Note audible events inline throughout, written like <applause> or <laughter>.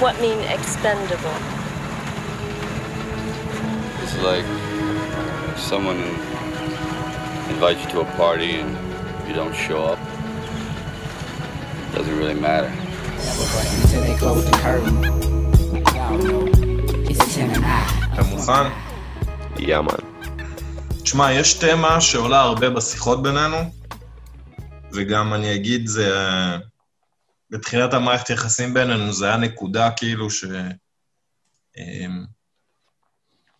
What mean expendable? It's like someone invites you to a party and you don't show up. Doesn't really matter. Until they close the curtain. Y'all know. It's 10 and I. אתה מוכן? יאמן. תשמע, יש תמה שעולה הרבה בשיחות בינינו, וגם אני אגיד, זה... בתחילת המערכת יחסים בינינו, זה היה נקודה כאילו ש... אמ,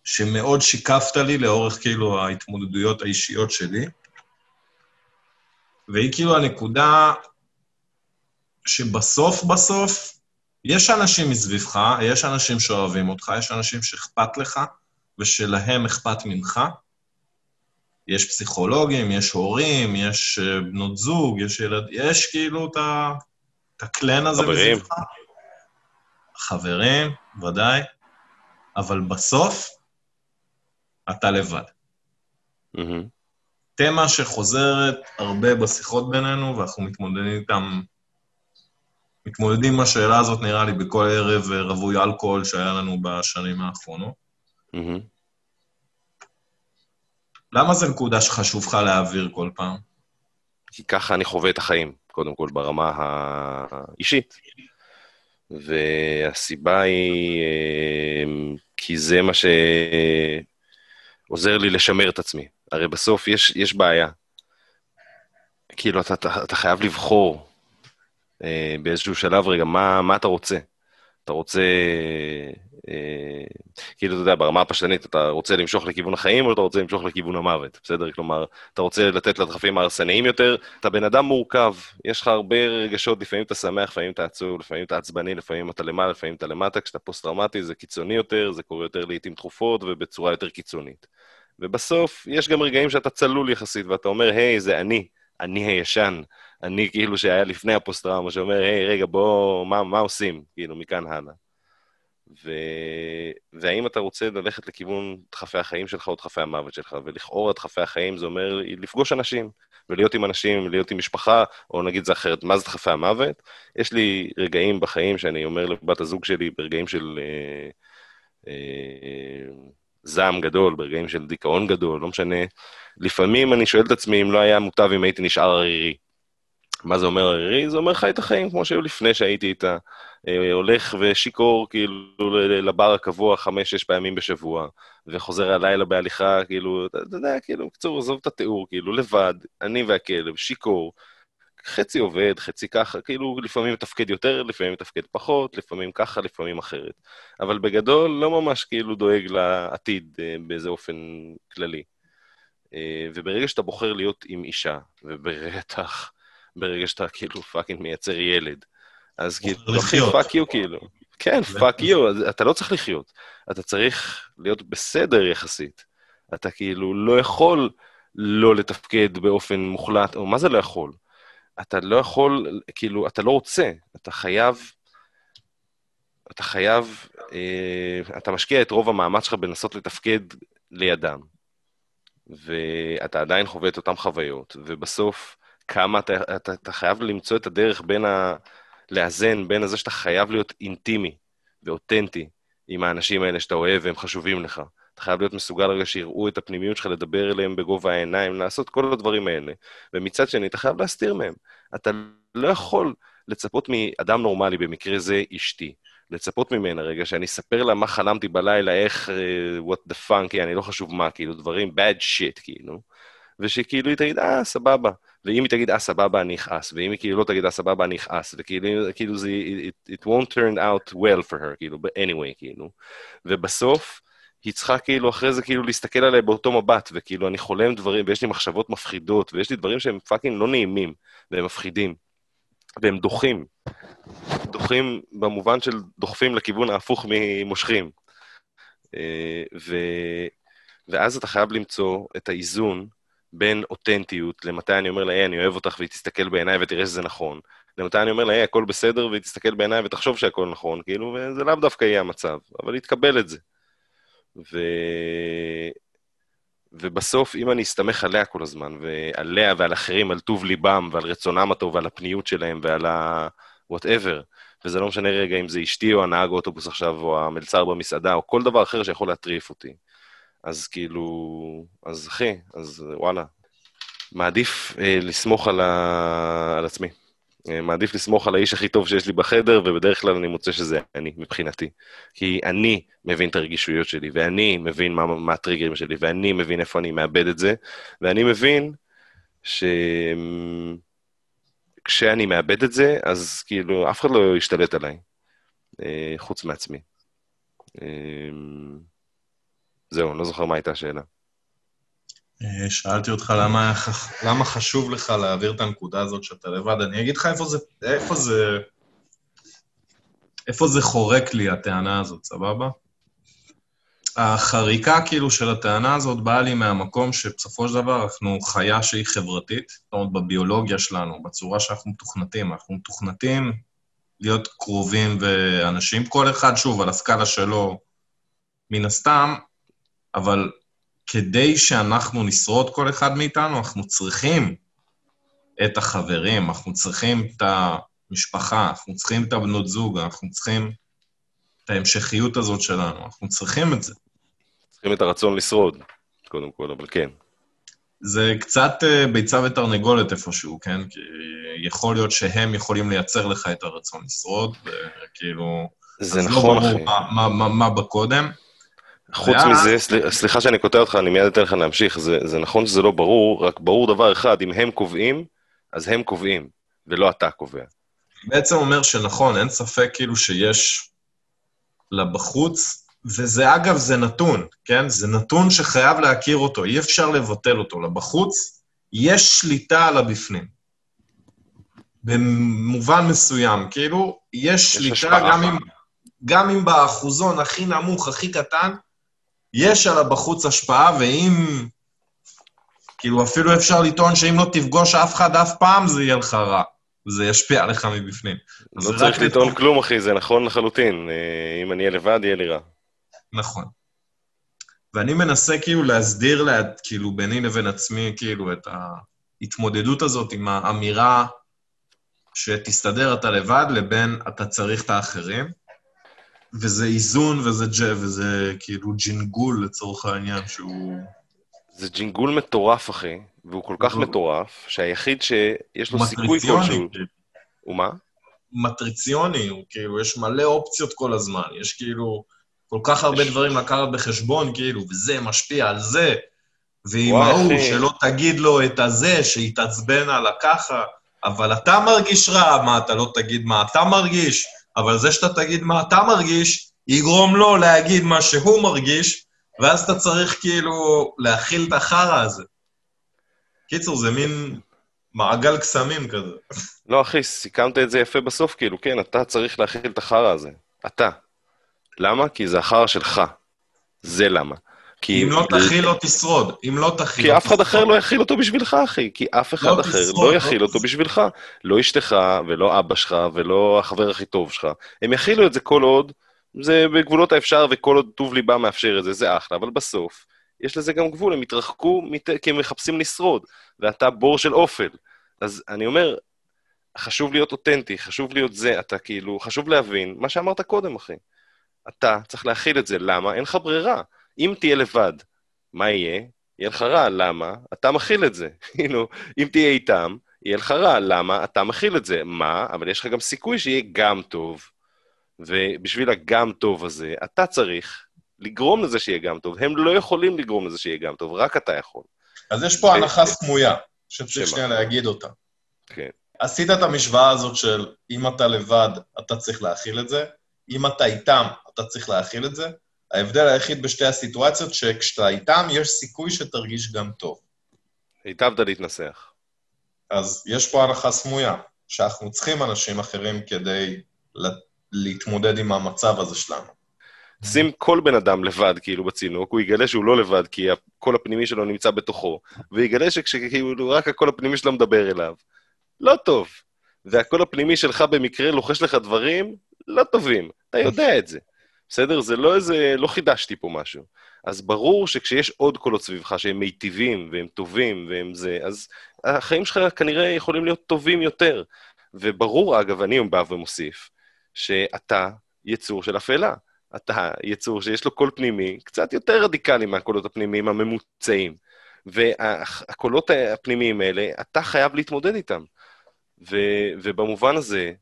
שמאוד שיקפת לי לאורך כאילו ההתמודדויות האישיות שלי. והיא כאילו הנקודה שבסוף בסוף, יש אנשים מסביבך, יש אנשים שאוהבים אותך, יש אנשים שאכפת לך ושלהם אכפת ממך. יש פסיכולוגים, יש הורים, יש אה, בנות זוג, יש ילד... יש כאילו את, ה... את הקלן הזה חברים. מסביבך. חברים, ודאי. אבל בסוף, אתה לבד. מהמם. תמה שחוזרת הרבה בשיחות בינינו, ואנחנו מתמודדים איתם, מתמודדים עם השאלה הזאת, נראה לי, בכל ערב אה, רווי אלכוהול שהיה לנו בשנים האחרונות. מהמם. למה זו נקודה שחשוב לך להעביר כל פעם? כי ככה אני חווה את החיים, קודם כל ברמה האישית. והסיבה היא אה, כי זה מה שעוזר לי לשמר את עצמי. הרי בסוף יש, יש בעיה. כאילו, אתה, אתה, אתה חייב לבחור אה, באיזשהו שלב רגע, מה, מה אתה רוצה? אתה רוצה, אה, כאילו, אתה יודע, ברמה הפשטנית, אתה רוצה למשוך לכיוון החיים או אתה רוצה למשוך לכיוון המוות, בסדר? כלומר, אתה רוצה לתת לדחפים ההרסניים יותר, אתה בן אדם מורכב, יש לך הרבה רגשות, לפעמים אתה שמח, לפעמים אתה עצוב, לפעמים אתה עצבני, לפעמים אתה למעלה, לפעמים אתה למטה, כשאתה פוסט-טראומטי זה קיצוני יותר, זה קורה יותר לעיתים תכופות ובצורה יותר קיצונית. ובסוף, יש גם רגעים שאתה צלול יחסית, ואתה אומר, היי, זה אני, אני הישן, אני כאילו שהיה לפני הפוסט-טראומה, שאומר, היי, רגע, בוא, מה, מה עושים? כאילו, מכאן הלאה. ו... והאם אתה רוצה ללכת לכיוון דחפי החיים שלך או דחפי המוות שלך, ולכאורה דחפי החיים זה אומר לפגוש אנשים, ולהיות עם אנשים, להיות עם משפחה, או נגיד זה אחרת, מה זה דחפי המוות? יש לי רגעים בחיים שאני אומר לבת הזוג שלי, ברגעים של אה, אה, זעם גדול, ברגעים של דיכאון גדול, לא משנה, לפעמים אני שואל את עצמי אם לא היה מוטב אם הייתי נשאר ערירי. מה זה אומר ערירי? זה אומר חי את החיים כמו שהיו לפני שהייתי איתה. אה, הולך ושיכור כאילו לבר הקבוע חמש-שש פעמים בשבוע, וחוזר הלילה בהליכה, כאילו, אתה יודע, כאילו, בקיצור, עזוב את התיאור, כאילו, לבד, אני והכלב, שיכור, חצי עובד, חצי ככה, כאילו, לפעמים מתפקד יותר, לפעמים מתפקד פחות, לפעמים ככה, לפעמים אחרת. אבל בגדול, לא ממש כאילו דואג לעתיד אה, באיזה אופן כללי. אה, וברגע שאתה בוחר להיות עם אישה, ובטח ברגע שאתה כאילו fucking מייצר ילד, אז כאילו, אחי. fuck you, כאילו. כן, fuck you, אתה לא צריך לחיות. אתה צריך להיות בסדר יחסית. אתה כאילו לא יכול לא לתפקד באופן מוחלט, או מה זה לא יכול? אתה לא יכול, כאילו, אתה לא רוצה, אתה חייב, אתה חייב, אה, אתה משקיע את רוב המאמץ שלך בלנסות לתפקד לידם. ואתה עדיין חווה את אותן חוויות, ובסוף, כמה אתה, אתה, אתה חייב למצוא את הדרך בין ה... לאזן בין זה שאתה חייב להיות אינטימי ואותנטי עם האנשים האלה שאתה אוהב והם חשובים לך. אתה חייב להיות מסוגל רגע שיראו את הפנימיות שלך, לדבר אליהם בגובה העיניים, לעשות כל הדברים האלה. ומצד שני, אתה חייב להסתיר מהם. אתה לא יכול לצפות מאדם נורמלי, במקרה זה אשתי, לצפות ממנה רגע שאני אספר לה מה חלמתי בלילה, איך, uh, what the fuck, אני לא חשוב מה, כאילו, דברים bad shit, כאילו. ושכאילו היא תגיד, אה, סבבה. ואם היא תגיד, אה, סבבה, אני אכעס, ואם היא כאילו לא תגיד, אה, סבבה, אני אכעס, וכאילו כאילו זה, it, it won't turn out well for her, כאילו, anyway, כאילו. ובסוף, היא צריכה כאילו אחרי זה כאילו להסתכל עליה באותו מבט, וכאילו אני חולם דברים, ויש לי מחשבות מפחידות, ויש לי דברים שהם fucking לא נעימים, והם מפחידים, והם דוחים. דוחים במובן של דוחפים לכיוון ההפוך ממושכים. אה, ו... ואז אתה חייב למצוא את האיזון בין אותנטיות, למתי אני אומר לה, היי, אני אוהב אותך, והיא תסתכל בעיניי ותראה שזה נכון, למתי אני אומר לה, היי, הכל בסדר, והיא תסתכל בעיניי ותחשוב שהכל נכון, כאילו, וזה לאו דווקא יהיה המצב, אבל היא תקבל את זה. ו... ובסוף, אם אני אסתמך עליה כל הזמן, ועליה ועל אחרים, על טוב ליבם, ועל רצונם הטוב, ועל הפניות שלהם, ועל ה... whatever, וזה לא משנה רגע אם זה אשתי או הנהג אוטובוס עכשיו, או המלצר במסעדה, או כל דבר אחר שיכול להטריף אותי. אז כאילו, אז אחי, אז וואלה. מעדיף אה, לסמוך על, ה... על עצמי. אה, מעדיף לסמוך על האיש הכי טוב שיש לי בחדר, ובדרך כלל אני מוצא שזה אני, מבחינתי. כי אני מבין את הרגישויות שלי, ואני מבין מה, מה הטריגרים שלי, ואני מבין איפה אני מאבד את זה, ואני מבין ש... כשאני מאבד את זה, אז כאילו, אף אחד לא ישתלט עליי, אה, חוץ מעצמי. אה, זהו, אני לא זוכר מה הייתה השאלה. אה, שאלתי אותך למה, למה חשוב לך להעביר את הנקודה הזאת שאתה לבד. אני אגיד לך איפה זה, איפה זה, איפה זה חורק לי, הטענה הזאת, סבבה? החריקה כאילו של הטענה הזאת באה לי מהמקום שבסופו של דבר אנחנו חיה שהיא חברתית, זאת אומרת בביולוגיה שלנו, בצורה שאנחנו מתוכנתים. אנחנו מתוכנתים להיות קרובים ואנשים, כל אחד, שוב, על הסקאלה שלו, מן הסתם, אבל כדי שאנחנו נשרוד כל אחד מאיתנו, אנחנו צריכים את החברים, אנחנו צריכים את המשפחה, אנחנו צריכים את הבנות זוג, אנחנו צריכים את ההמשכיות הזאת שלנו, אנחנו צריכים את זה. צריכים את הרצון לשרוד, קודם כל, אבל כן. זה קצת אה, ביצה ותרנגולת איפשהו, כן? כי יכול להיות שהם יכולים לייצר לך את הרצון לשרוד, וכאילו... זה נכון, אחי. מה, מה, מה, מה בקודם. חוץ ואז... מזה, סל... סליחה שאני קוטע אותך, אני מיד אתן לך להמשיך, זה, זה נכון שזה לא ברור, רק ברור דבר אחד, אם הם קובעים, אז הם קובעים, ולא אתה קובע. בעצם אומר שנכון, אין ספק כאילו שיש לבחוץ, וזה אגב, זה נתון, כן? זה נתון שחייב להכיר אותו, אי אפשר לבטל אותו. לבחוץ יש שליטה על הבפנים. במובן מסוים, כאילו, יש, יש שליטה גם אם, גם אם באחוזון הכי נמוך, הכי קטן, יש על הבחוץ השפעה, ואם... כאילו, אפילו אפשר לטעון שאם לא תפגוש אף אחד אף פעם, זה יהיה לך רע. זה ישפיע עליך מבפנים. לא צריך לטעון לתת... כלום, אחי, זה נכון לחלוטין. אה, אם אני אהיה לבד, יהיה לי רע. נכון. ואני מנסה כאילו להסדיר, לה, כאילו, ביני לבין עצמי, כאילו, את ההתמודדות הזאת עם האמירה שתסתדר אתה לבד, לבין אתה צריך את האחרים. וזה איזון וזה ג'ה, וזה כאילו ג'ינגול לצורך העניין, שהוא... זה ג'ינגול מטורף, אחי, והוא כל כך מטורף, שהיחיד שיש לו סיכוי כלשהו... הוא מה? מטריציוני, הוא כאילו, יש מלא אופציות כל הזמן, יש כאילו כל כך הרבה דברים לקחת בחשבון, כאילו, וזה משפיע על זה, ועם ההוא, שלא תגיד לו את הזה, שיתעצבן על הככה, אבל אתה מרגיש רע, מה אתה לא תגיד מה אתה מרגיש? אבל זה שאתה תגיד מה אתה מרגיש, יגרום לו להגיד מה שהוא מרגיש, ואז אתה צריך כאילו להכיל את החרא הזה. קיצור, זה מין מעגל קסמים כזה. לא, אחי, סיכמת את זה יפה בסוף, כאילו, כן, אתה צריך להכיל את החרא הזה. אתה. למה? כי זה החרא שלך. זה למה. כי... אם לא תכיל, לא תשרוד. אם לא תכיל, כי אף אחד אחר לא יכיל אותו בשבילך, אחי. כי אף אחד לא אחר לא יכיל אותו בשבילך. לא אשתך, ולא אבא שלך, ולא החבר הכי טוב שלך. הם יכילו את זה כל עוד, זה בגבולות האפשר, וכל עוד טוב ליבם מאפשר את זה, זה אחלה. אבל בסוף, יש לזה גם גבול, הם התרחקו כי הם מחפשים לשרוד, ואתה בור של אופל. אז אני אומר, חשוב להיות אותנטי, חשוב להיות זה, אתה כאילו, חשוב להבין מה שאמרת קודם, אחי. אתה צריך להכיל את זה, למה? אין לך ברירה. אם תהיה לבד, מה יהיה? יהיה לך רע, למה? אתה מכיל את זה. <laughs> כאילו, אם תהיה איתם, יהיה לך רע, למה? אתה מכיל את זה. מה? אבל יש לך גם סיכוי שיהיה גם טוב. ובשביל הגם טוב הזה, אתה צריך לגרום לזה שיהיה גם טוב. הם לא יכולים לגרום לזה שיהיה גם טוב, רק אתה יכול. אז יש פה ו... הנחה סמויה, שצריך שנייה להגיד אותה. כן. עשית את המשוואה הזאת של אם אתה לבד, אתה צריך להכיל את זה, אם אתה איתם, אתה צריך להכיל את זה, ההבדל היחיד בשתי הסיטואציות, שכשאתה איתם, יש סיכוי שתרגיש גם טוב. היטבת להתנסח. אז יש פה הנחה סמויה, שאנחנו צריכים אנשים אחרים כדי להתמודד עם המצב הזה שלנו. שים כל בן אדם לבד, כאילו, בצינוק, הוא יגלה שהוא לא לבד, כי הקול הפנימי שלו נמצא בתוכו, ויגלה שכשכאילו רק הקול הפנימי שלו מדבר אליו. לא טוב. והקול הפנימי שלך במקרה לוחש לך דברים לא טובים, אתה יודע את זה. בסדר? זה לא איזה, לא חידשתי פה משהו. אז ברור שכשיש עוד קולות סביבך שהם מיטיבים והם טובים והם זה, אז החיים שלך כנראה יכולים להיות טובים יותר. וברור, אגב, אני בא ומוסיף, שאתה יצור של אפלה. אתה יצור שיש לו קול פנימי קצת יותר רדיקלי מהקולות הפנימיים הממוצעים. והקולות הפנימיים האלה, אתה חייב להתמודד איתם. ו, ובמובן הזה,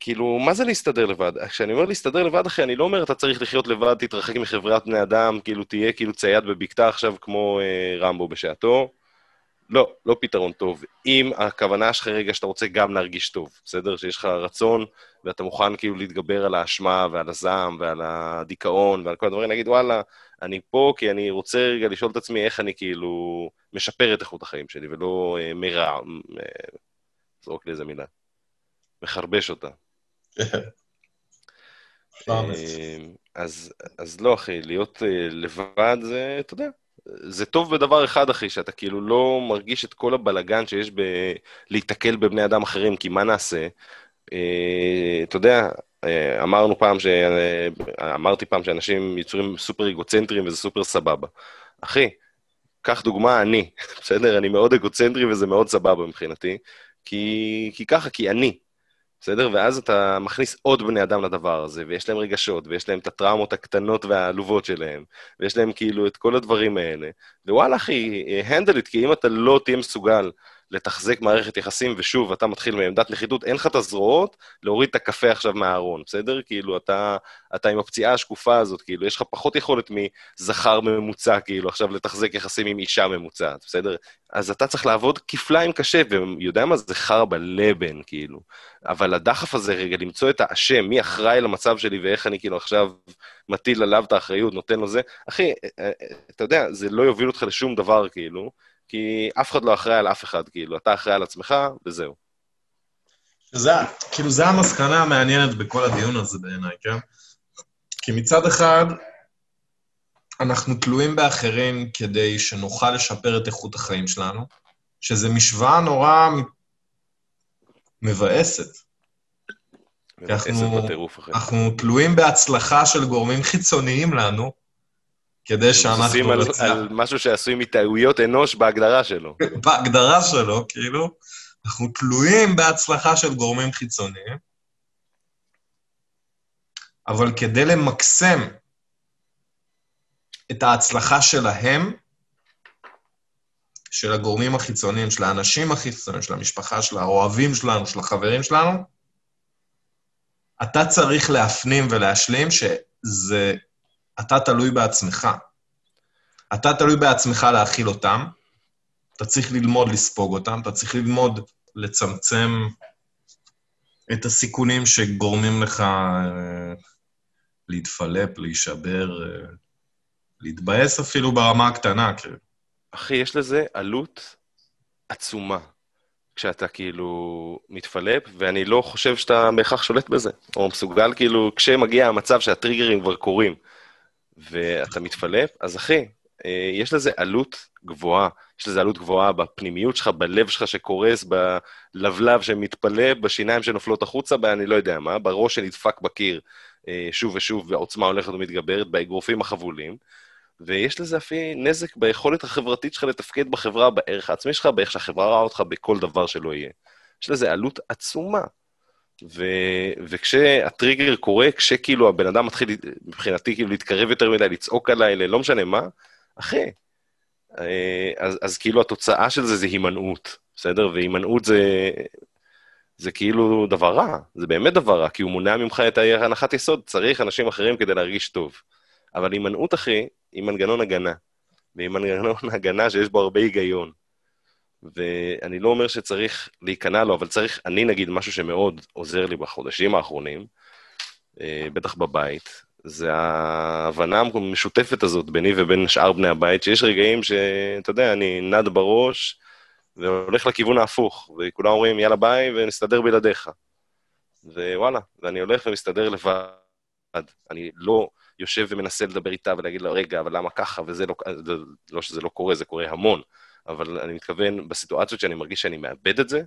כאילו, מה זה להסתדר לבד? כשאני אומר להסתדר לבד, אחי, אני לא אומר אתה צריך לחיות לבד, תתרחק מחברת בני אדם, כאילו תהיה כאילו צייד בבקתה עכשיו כמו אה, רמבו בשעתו. לא, לא פתרון טוב. אם הכוונה שלך רגע שאתה רוצה גם להרגיש טוב, בסדר? שיש לך רצון ואתה מוכן כאילו להתגבר על האשמה ועל הזעם ועל הדיכאון ועל כל הדברים, נגיד, וואלה, אני פה כי אני רוצה רגע לשאול את עצמי איך אני כאילו משפר את איכות החיים שלי ולא אה, מרע, אה, זרוק לי איזה מילה. מחרבש אותה. <laughs> אה, אז, אז לא, אחי, להיות אה, לבד זה, אתה יודע, זה טוב בדבר אחד, אחי, שאתה כאילו לא מרגיש את כל הבלגן שיש ב... להיתקל בבני אדם אחרים, כי מה נעשה? אה, אתה יודע, אמרנו פעם, ש... אמרתי פעם שאנשים יצורים סופר אגוצנטריים וזה סופר סבבה. אחי, קח דוגמה, אני, <laughs> בסדר? אני מאוד אגוצנטרי וזה מאוד סבבה מבחינתי, כי, כי ככה, כי אני. בסדר? ואז אתה מכניס עוד בני אדם לדבר הזה, ויש להם רגשות, ויש להם את הטראומות הקטנות והעלובות שלהם, ויש להם כאילו את כל הדברים האלה. ווואלה, אחי, הנדל את, כי אם אתה לא תהיה מסוגל לתחזק מערכת יחסים, ושוב, אתה מתחיל מעמדת נחיתות, אין לך את הזרועות להוריד את הקפה עכשיו מהארון, בסדר? כאילו, אתה, אתה עם הפציעה השקופה הזאת, כאילו, יש לך פחות יכולת מזכר ממוצע, כאילו, עכשיו לתחזק יחסים עם אישה ממוצעת, בסדר? אז אתה צריך לעבוד כפליים קשה, ויודע מה זה חרא בלבן, כאילו. אבל הדחף הזה, רגע, למצוא את האשם, מי אחראי למצב שלי ואיך אני כאילו עכשיו מטיל עליו את האחריות, נותן לו זה, אחי, אה, אה, אתה יודע, זה לא יוביל אותך לשום דבר, כאילו. כי אף אחד לא אחראי על אף אחד, כאילו, אתה אחראי על עצמך, וזהו. זה, כאילו, זה המסקנה המעניינת בכל הדיון הזה בעיניי, כן? כי מצד אחד, אנחנו תלויים באחרים כדי שנוכל לשפר את איכות החיים שלנו, שזו משוואה נורא מבאסת. אנחנו, אנחנו תלויים בהצלחה של גורמים חיצוניים לנו, כדי שאנחנו על, נצליח. על משהו שעשוי מטעויות אנוש בהגדרה שלו. בהגדרה שלו, כאילו, אנחנו תלויים בהצלחה של גורמים חיצוניים, אבל כדי למקסם את ההצלחה שלהם, של הגורמים החיצוניים, של האנשים החיצוניים, של המשפחה, של האוהבים שלנו, של החברים שלנו, אתה צריך להפנים ולהשלים שזה אתה תלוי בעצמך. אתה תלוי בעצמך להכיל אותם, אתה צריך ללמוד לספוג אותם, אתה צריך ללמוד לצמצם את הסיכונים שגורמים לך אה, להתפלפ, להישבר, אה, להתבאס אפילו ברמה הקטנה. כן. אחי, יש לזה עלות עצומה. כשאתה כאילו מתפלפ, ואני לא חושב שאתה בהכרח שולט בזה, או מסוגל כאילו, כשמגיע המצב שהטריגרים כבר קורים, ואתה מתפלפ, אז אחי, אה, יש לזה עלות גבוהה. יש לזה עלות גבוהה בפנימיות שלך, בלב שלך שקורס, בלבלב שמתפלא, בשיניים שנופלות החוצה, באני לא יודע מה, בראש שנדפק בקיר אה, שוב ושוב, והעוצמה הולכת ומתגברת, באגרופים החבולים. ויש לזה אפילו נזק ביכולת החברתית שלך לתפקד בחברה, בערך העצמי שלך, באיך שהחברה רואה אותך בכל דבר שלא יהיה. יש לזה עלות עצומה. ו, וכשהטריגר קורה, כשכאילו הבן אדם מתחיל, מבחינתי, כאילו להתקרב יותר מדי, לצעוק עליי, לא משנה מה, אחי. אה, אז, אז כאילו התוצאה של זה זה הימנעות, בסדר? והימנעות זה, זה כאילו דבר רע, זה באמת דבר רע, כי הוא מונע ממך את הנחת יסוד, צריך אנשים אחרים כדי להרגיש טוב. אבל הימנעות, אחי, היא מנגנון הגנה. והיא מנגנון <laughs> הגנה שיש בו הרבה היגיון. ואני לא אומר שצריך להיכנע לו, אבל צריך, אני נגיד, משהו שמאוד עוזר לי בחודשים האחרונים, אה, בטח בבית, זה ההבנה המשותפת הזאת ביני ובין שאר בני הבית, שיש רגעים שאתה יודע, אני נד בראש והולך לכיוון ההפוך, וכולם אומרים, יאללה ביי ונסתדר בלעדיך. ווואלה, ואני הולך ומסתדר לבד. אני לא יושב ומנסה לדבר איתה ולהגיד לה, רגע, אבל למה ככה, וזה לא, לא שזה לא קורה, זה קורה המון, אבל אני מתכוון, בסיטואציות שאני מרגיש שאני מאבד את זה,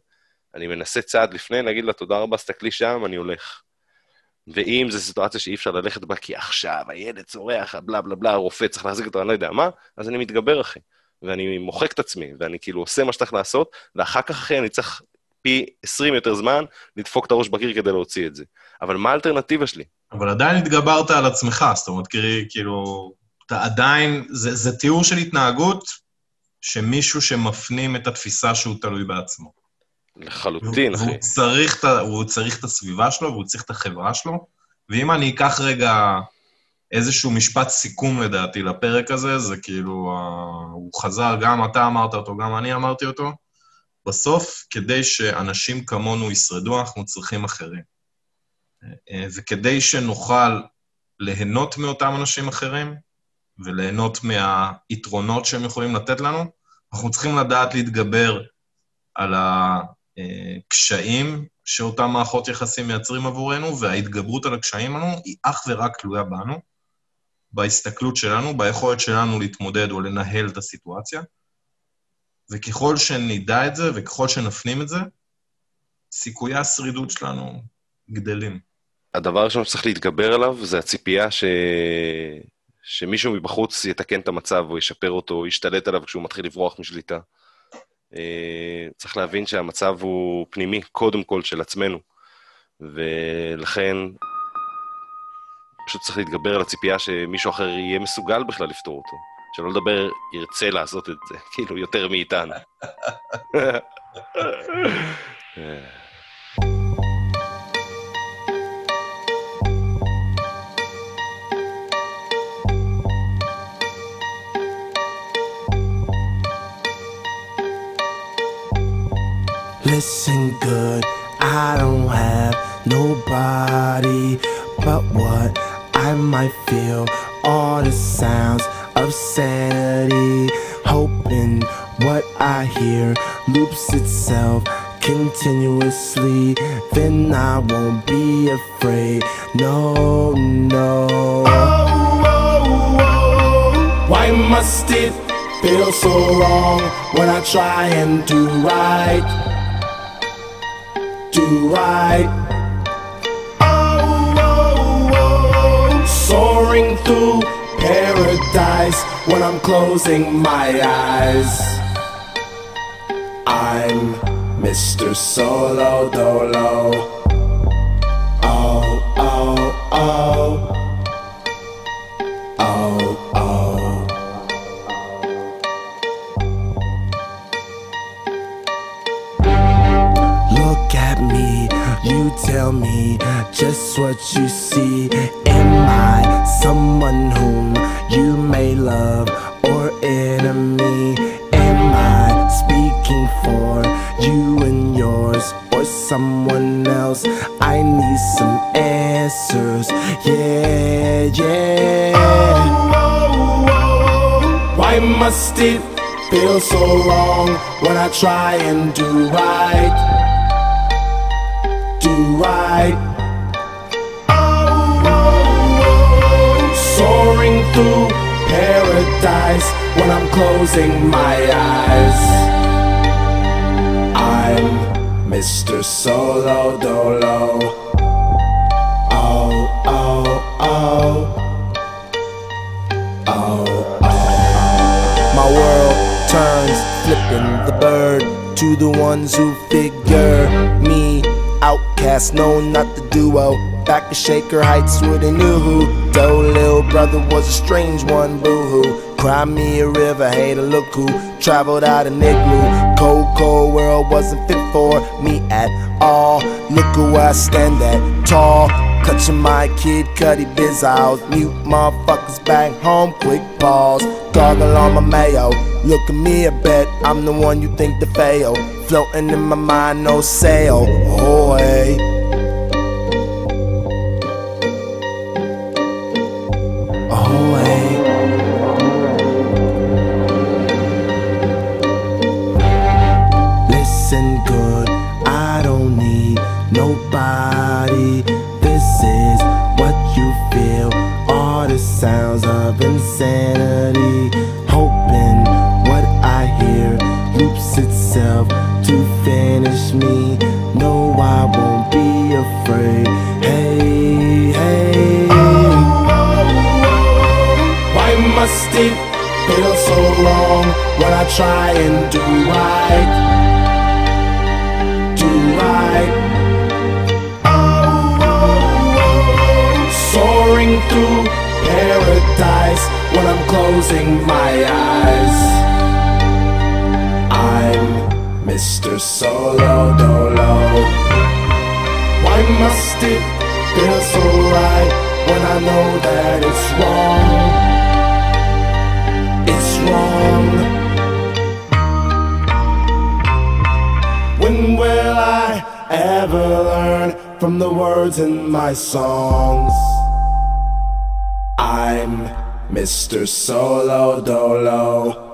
אני מנסה צעד לפני להגיד לה, תודה רבה, סתכלי שם, אני הולך. ואם זו סיטואציה שאי אפשר ללכת בה כי עכשיו הילד צורח, בלה בלה בלה, הרופא צריך להחזיק אותו, אני לא יודע מה, אז אני מתגבר, אחי. ואני מוחק את עצמי, ואני כאילו עושה מה שצריך לעשות, ואחר כך, אחי, אני צריך פי 20 יותר זמן לדפוק את הראש בקיר כדי להוציא את זה. אבל מה האלטרנטיבה שלי? אבל עדיין התגברת על עצמך, זאת אומרת, כאילו, אתה עדיין, זה, זה תיאור של התנהגות שמישהו שמפנים את התפיסה שהוא תלוי בעצמו. לחלוטין, אחי. והוא צריך, הוא צריך את הסביבה שלו והוא צריך את החברה שלו. ואם אני אקח רגע איזשהו משפט סיכום, לדעתי, לפרק הזה, זה כאילו, אה, הוא חזר, גם אתה אמרת אותו, גם אני אמרתי אותו. בסוף, כדי שאנשים כמונו ישרדו, אנחנו צריכים אחרים. אה, וכדי שנוכל ליהנות מאותם אנשים אחרים, וליהנות מהיתרונות שהם יכולים לתת לנו, אנחנו צריכים לדעת להתגבר על הקשיים שאותם מערכות יחסים מייצרים עבורנו, וההתגברות על הקשיים לנו היא אך ורק תלויה בנו, בהסתכלות שלנו, ביכולת שלנו להתמודד או לנהל את הסיטואציה. וככל שנדע את זה וככל שנפנים את זה, סיכויי השרידות שלנו גדלים. הדבר הראשון שצריך להתגבר עליו זה הציפייה ש... שמישהו מבחוץ יתקן את המצב או ישפר אותו, או ישתלט עליו כשהוא מתחיל לברוח משליטה. אה, צריך להבין שהמצב הוא פנימי, קודם כל של עצמנו, ולכן פשוט צריך להתגבר על הציפייה שמישהו אחר יהיה מסוגל בכלל לפתור אותו. שלא לדבר, ירצה לעשות את זה, <laughs> כאילו, יותר מאיתנו. <laughs> Listen good, I don't have nobody but what I might feel. All the sounds of sanity, hoping what I hear loops itself continuously. Then I won't be afraid. No, no. Oh, oh, oh. Why must it feel so wrong when I try and do right? Do right. Oh, oh, oh, soaring through paradise when I'm closing my eyes. I'm Mr. Solo Dolo. What you see. Am I someone whom you may love or enemy? Am I speaking for you and yours or someone else? I need some answers. Yeah, yeah. Why must it feel so wrong when I try and do right? Do right. Soaring through paradise when I'm closing my eyes. I'm Mr. Solo Dolo. Oh, oh, oh, oh. Oh, my world turns, flipping the bird to the ones who figure me outcast. No, not the duo. Back to Shaker Heights with a new who. Doe little brother was a strange one, boo hoo. Cry me a river, hey to look who traveled out an igloo. Cold, cold world wasn't fit for me at all. Look where I stand at, tall. Clutching my kid cutty biz out. Mute motherfuckers back home, quick pause. Gargle on my mayo. Look at me, I bet I'm the one you think to fail. Floating in my mind, no sail. Oh, No. Closing my eyes. I'm Mr. Solo Dolo. Why must it feel so right when I know that it's wrong? It's wrong. When will I ever learn from the words in my songs? I'm Mr. Solo Dolo.